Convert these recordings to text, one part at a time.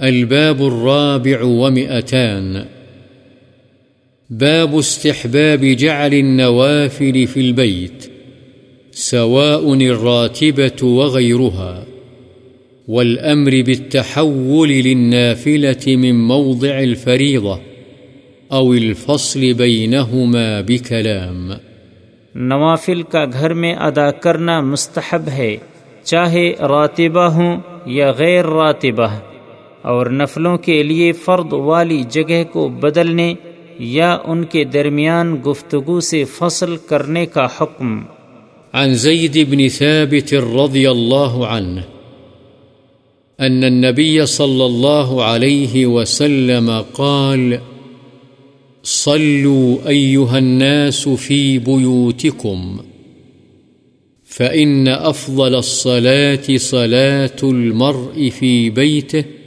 الباب الرابع ومئتان. باب استحباب جعل النوافل في البيت، سواء الراتبة وغيرها، والأمر بالتحول للنافلة من موضع الفريضة أو الفصل بينهما بكلام. نوافل کا گھر میں ادا کرنا مستحب ہے، چاہے راتبہ ہوں یا غیر راتبہ۔ اور نفلوں کے لیے فرد والی جگہ کو بدلنے یا ان کے درمیان گفتگو سے فصل کرنے کا حکم۔ عن زيد بن ثابت رضي الله عنه أن النبي صلى الله عليه وسلم قال، صلوا أيها الناس في بيوتكم فإن أفضل الصلاة صلاة المرء في بيته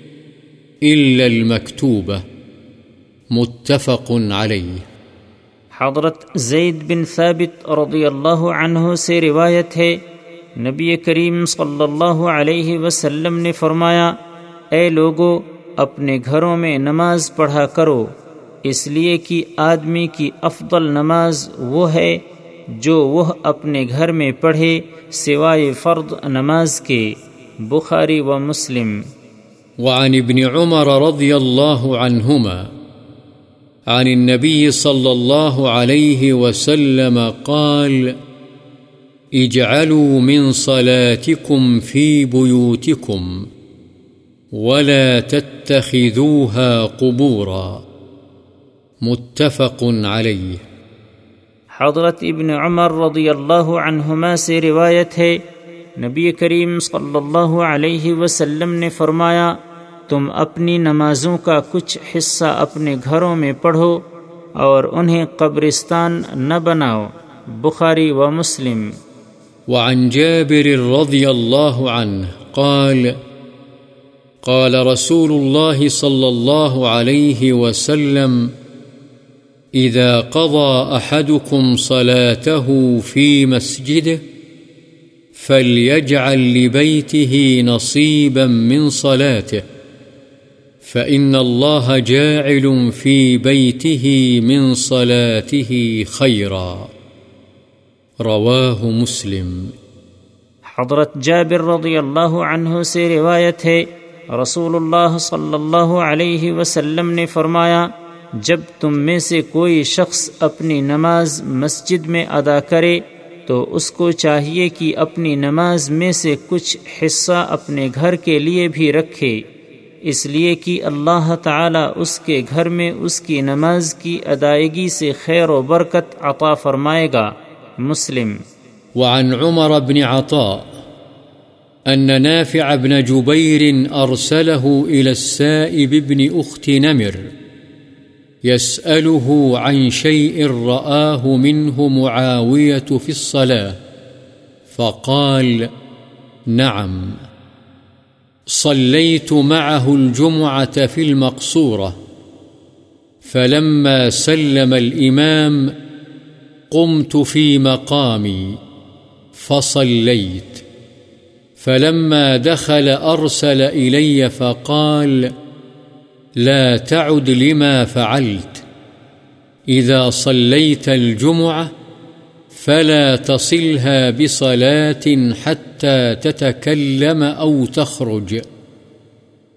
إلا المكتوبة متفق عليه. حضرت زید بن ثابت رضی اللہ عنہ سے روایت ہے، نبی کریم صلی اللہ علیہ وسلم نے فرمایا، اے لوگو، اپنے گھروں میں نماز پڑھا کرو، اس لیے کہ آدمی کی افضل نماز وہ ہے جو وہ اپنے گھر میں پڑھے سوائے فرد نماز کے، بخاری و مسلم۔ وعن ابن عمر رضی اللہ عنہما عن النبي صلى الله عليه وسلم قال اجعلوا من صلاتكم في بيوتكم ولا تتخذوها قبورا متفق عليه. حضرت ابن عمر رضی اللہ عنہما سے روایت ہے نبی کریم صلی اللہ علیہ وسلم نے فرمایا، تم اپنی نمازوں کا کچھ حصہ اپنے گھروں میں پڑھو اور انہیں قبرستان نہ بناؤ، بخاری و مسلم۔ وعن جابر رضي الله عنه قال قال رسول الله صلى الله عليه وسلم إذا قضى أحدكم صلاته في مسجده فليجعل لبيته نصيبا من صلاته فإن الله جاعل في بيته من صلاته خيرا رواه مسلم حضرت جابر رضی اللہ عنہ سے روایت ہے، رسول اللہ صلی اللہ علیہ وسلم نے فرمایا، جب تم میں سے کوئی شخص اپنی نماز مسجد میں ادا کرے تو اس کو چاہیے کہ اپنی نماز میں سے کچھ حصہ اپنے گھر کے لیے بھی رکھے، اس لیے کہ اللہ تعالی اس کے گھر میں اس کی نماز کی ادائیگی سے خیر و برکت عطا فرمائے گا۔ مسلم۔ وعن عمر بن عطاء، أن نافع بن جبير أرسله إلى السائب بن أخت نمر۔ يسأله عن شيء رآه منه معاوية في الصلاة، فقال نعم. صليت معه الجمعة في المقصورة، فلما سلم الإمام قمت في مقامي، فصليت. فلما دخل أرسل إلي فقال لا تعد لما فعلت. إذا صليت الجمعة فلا تصلها بصلاة حتى تتكلم أو تخرج.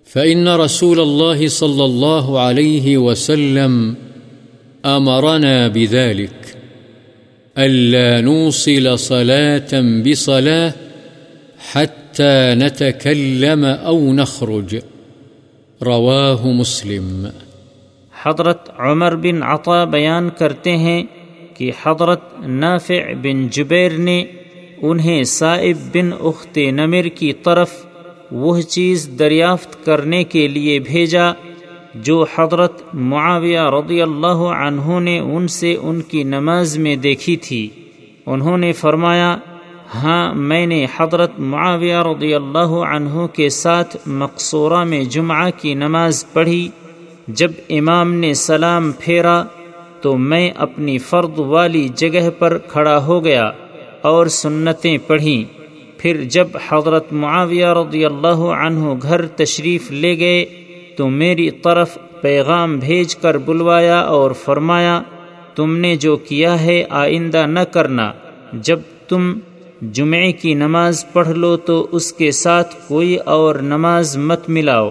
فإن رسول الله صلى الله عليه وسلم أمرنا بذلك. ألا نوصل صلاة بصلاة حتى نتكلم أو نخرج. رواه مسلم۔ حضرت عمر بن عطا بیان کرتے ہیں کہ حضرت نافع بن جبیر نے انہیں صائب بن اخت نمر کی طرف وہ چیز دریافت کرنے کے لیے بھیجا جو حضرت معاویہ رضی اللہ عنہ نے ان سے ان کی نماز میں دیکھی تھی۔ انہوں نے فرمایا ہاں میں نے حضرت معاویہ رضی اللہ عنہ کے ساتھ مقصورہ میں جمعہ کی نماز پڑھی۔ جب امام نے سلام پھیرا تو میں اپنی فرد والی جگہ پر کھڑا ہو گیا اور سنتیں پڑھیں۔ پھر جب حضرت معاویہ رضی اللہ عنہ گھر تشریف لے گئے تو میری طرف پیغام بھیج کر بلوایا اور فرمایا، تم نے جو کیا ہے آئندہ نہ کرنا۔ جب تم جمعے کی نماز پڑھ لو تو اس کے ساتھ کوئی اور نماز مت ملاؤ۔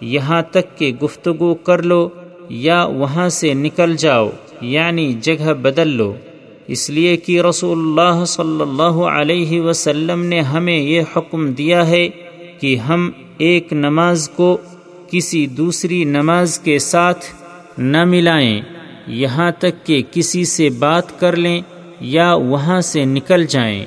یہاں تک کہ گفتگو کر لو یا وہاں سے نکل جاؤ یعنی جگہ بدل لو۔ اس لیے کہ رسول اللہ صلی اللہ علیہ وسلم نے ہمیں یہ حکم دیا ہے کہ ہم ایک نماز کو کسی دوسری نماز کے ساتھ نہ ملائیں۔ یہاں تک کہ کسی سے بات کر لیں یا وہاں سے نکل جائیں۔